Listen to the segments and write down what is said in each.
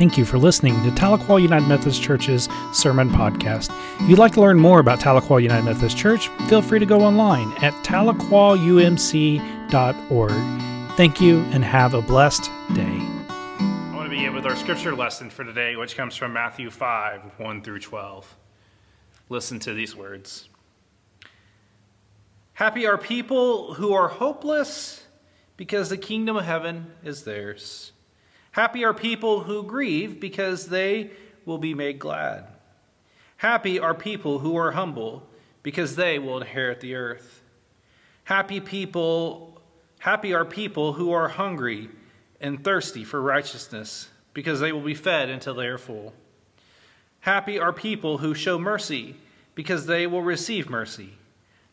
Thank you for listening to Tahlequah United Methodist Church's Sermon Podcast. If you'd like to learn more about Tahlequah United Methodist Church, feel free to go online at tahlequahumc.org. Thank you and have a blessed day. I want to begin with our scripture lesson for today, which comes from Matthew 5 1 through 12. Listen to these words Happy are people who are hopeless because the kingdom of heaven is theirs. Happy are people who grieve because they will be made glad. Happy are people who are humble because they will inherit the earth. Happy people happy are people who are hungry and thirsty for righteousness because they will be fed until they are full. Happy are people who show mercy because they will receive mercy.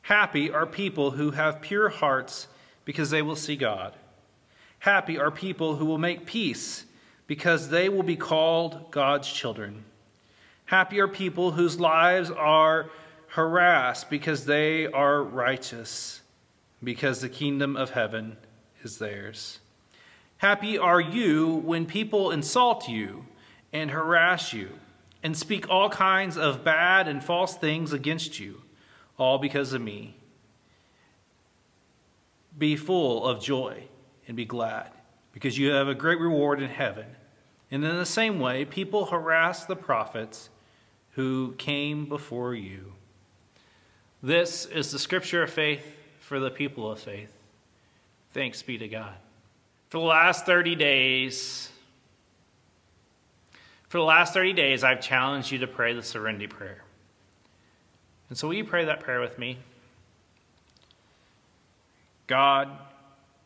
Happy are people who have pure hearts because they will see God. Happy are people who will make peace, because they will be called God's children. Happy are people whose lives are harassed, because they are righteous, because the kingdom of heaven is theirs. Happy are you when people insult you and harass you and speak all kinds of bad and false things against you, all because of me. Be full of joy and be glad, because you have a great reward in heaven. And in the same way, people harass the prophets who came before you. This is the scripture of faith for the people of faith. Thanks be to God. For the last 30 days, for the last 30 days, I've challenged you to pray the serenity prayer. And so, will you pray that prayer with me? God,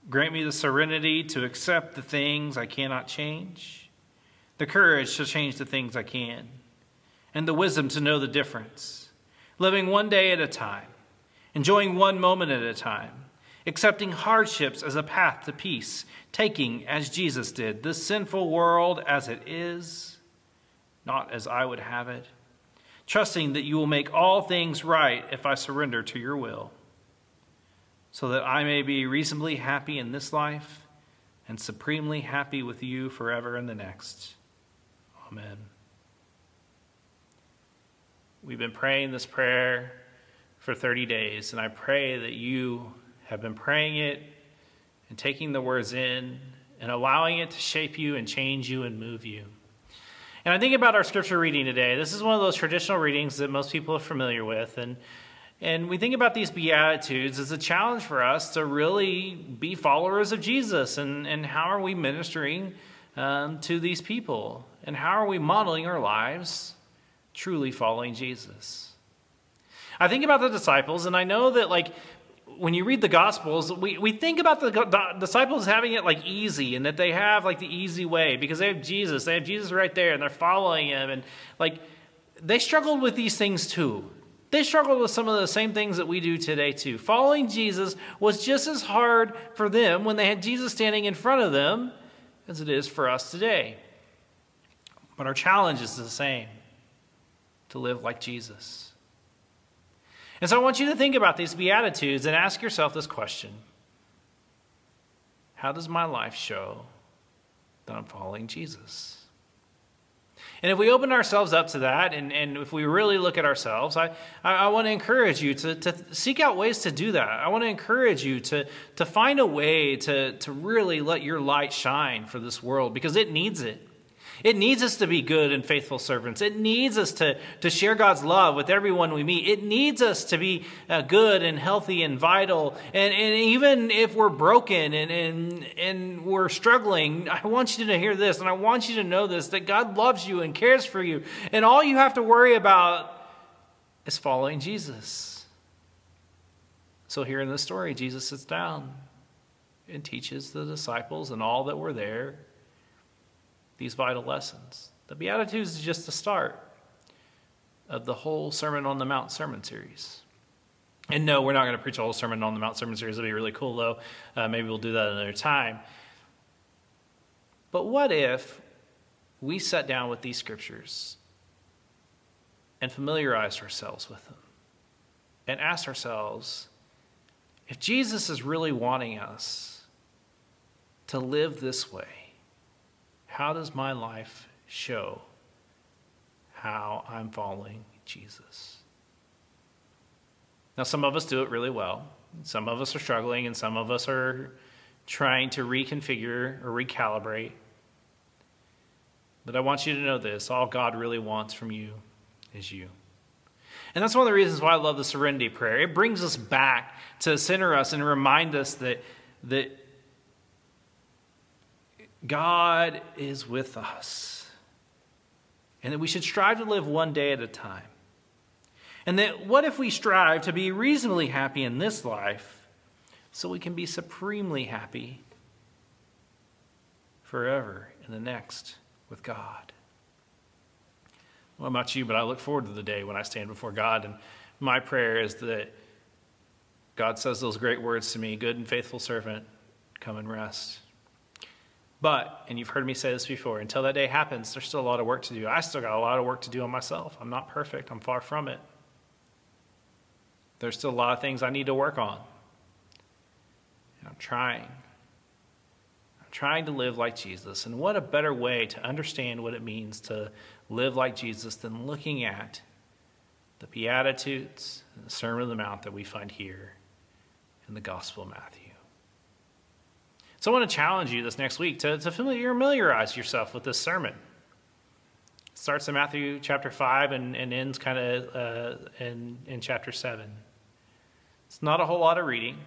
Grant me the serenity to accept the things I cannot change, the courage to change the things I can, and the wisdom to know the difference. Living one day at a time, enjoying one moment at a time, accepting hardships as a path to peace, taking, as Jesus did, this sinful world as it is, not as I would have it, trusting that you will make all things right if I surrender to your will so that I may be reasonably happy in this life and supremely happy with you forever in the next. Amen. We've been praying this prayer for 30 days, and I pray that you have been praying it and taking the words in and allowing it to shape you and change you and move you. And I think about our scripture reading today. This is one of those traditional readings that most people are familiar with. And and we think about these Beatitudes as a challenge for us to really be followers of Jesus. And, and how are we ministering um, to these people? And how are we modeling our lives truly following Jesus? I think about the disciples, and I know that, like, when you read the Gospels, we, we think about the, the disciples having it like easy and that they have like the easy way because they have Jesus. They have Jesus right there and they're following him. And like, they struggled with these things too. They struggled with some of the same things that we do today, too. Following Jesus was just as hard for them when they had Jesus standing in front of them as it is for us today. But our challenge is the same to live like Jesus. And so I want you to think about these Beatitudes and ask yourself this question How does my life show that I'm following Jesus? And if we open ourselves up to that, and, and if we really look at ourselves, I, I, want to encourage you to, to seek out ways to do that. I want to encourage you to, to find a way to, to really let your light shine for this world because it needs it. It needs us to be good and faithful servants. It needs us to, to share God's love with everyone we meet. It needs us to be uh, good and healthy and vital. And, and even if we're broken and, and, and we're struggling, I want you to hear this and I want you to know this that God loves you and cares for you. And all you have to worry about is following Jesus. So, here in the story, Jesus sits down and teaches the disciples and all that were there these vital lessons. The Beatitudes is just the start of the whole Sermon on the Mount sermon series. And no, we're not going to preach a whole Sermon on the Mount sermon series. It'd be really cool, though. Uh, maybe we'll do that another time. But what if we sat down with these scriptures and familiarized ourselves with them and asked ourselves if Jesus is really wanting us to live this way, how does my life show how I'm following Jesus. Now, some of us do it really well. Some of us are struggling, and some of us are trying to reconfigure or recalibrate. But I want you to know this all God really wants from you is you. And that's one of the reasons why I love the serenity prayer. It brings us back to center us and remind us that, that God is with us. And that we should strive to live one day at a time. And that what if we strive to be reasonably happy in this life so we can be supremely happy forever in the next with God? Well, about you, but I look forward to the day when I stand before God. And my prayer is that God says those great words to me good and faithful servant, come and rest. But, and you've heard me say this before, until that day happens, there's still a lot of work to do. I still got a lot of work to do on myself. I'm not perfect, I'm far from it. There's still a lot of things I need to work on. And I'm trying. I'm trying to live like Jesus. And what a better way to understand what it means to live like Jesus than looking at the Beatitudes and the Sermon on the Mount that we find here in the Gospel of Matthew. So I want to challenge you this next week to, to familiarize yourself with this sermon. It starts in Matthew chapter 5 and, and ends kind of uh, in, in chapter 7. It's not a whole lot of reading.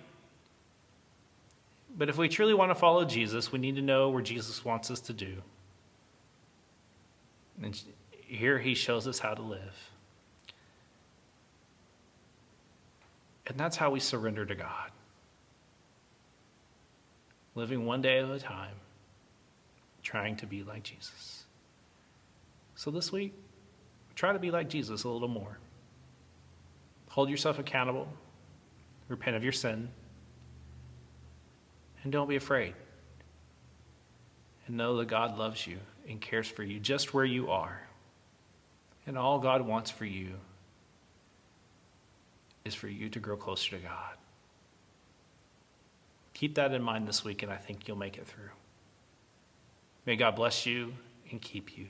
But if we truly want to follow Jesus, we need to know where Jesus wants us to do. And here he shows us how to live. And that's how we surrender to God living one day at a time, trying to be like Jesus. So this week, try to be like Jesus a little more. Hold yourself accountable, repent of your sin, and don't be afraid. And know that God loves you and cares for you just where you are. And all God wants for you is for you to grow closer to God. Keep that in mind this week, and I think you'll make it through. May God bless you and keep you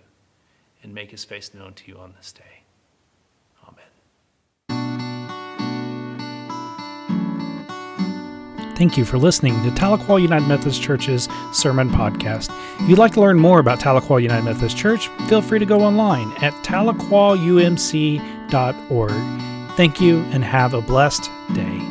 and make his face known to you on this day. Amen. Thank you for listening to Tahlequah United Methodist Church's Sermon Podcast. If you'd like to learn more about Tahlequah United Methodist Church, feel free to go online at tahlequahumc.org. Thank you and have a blessed day.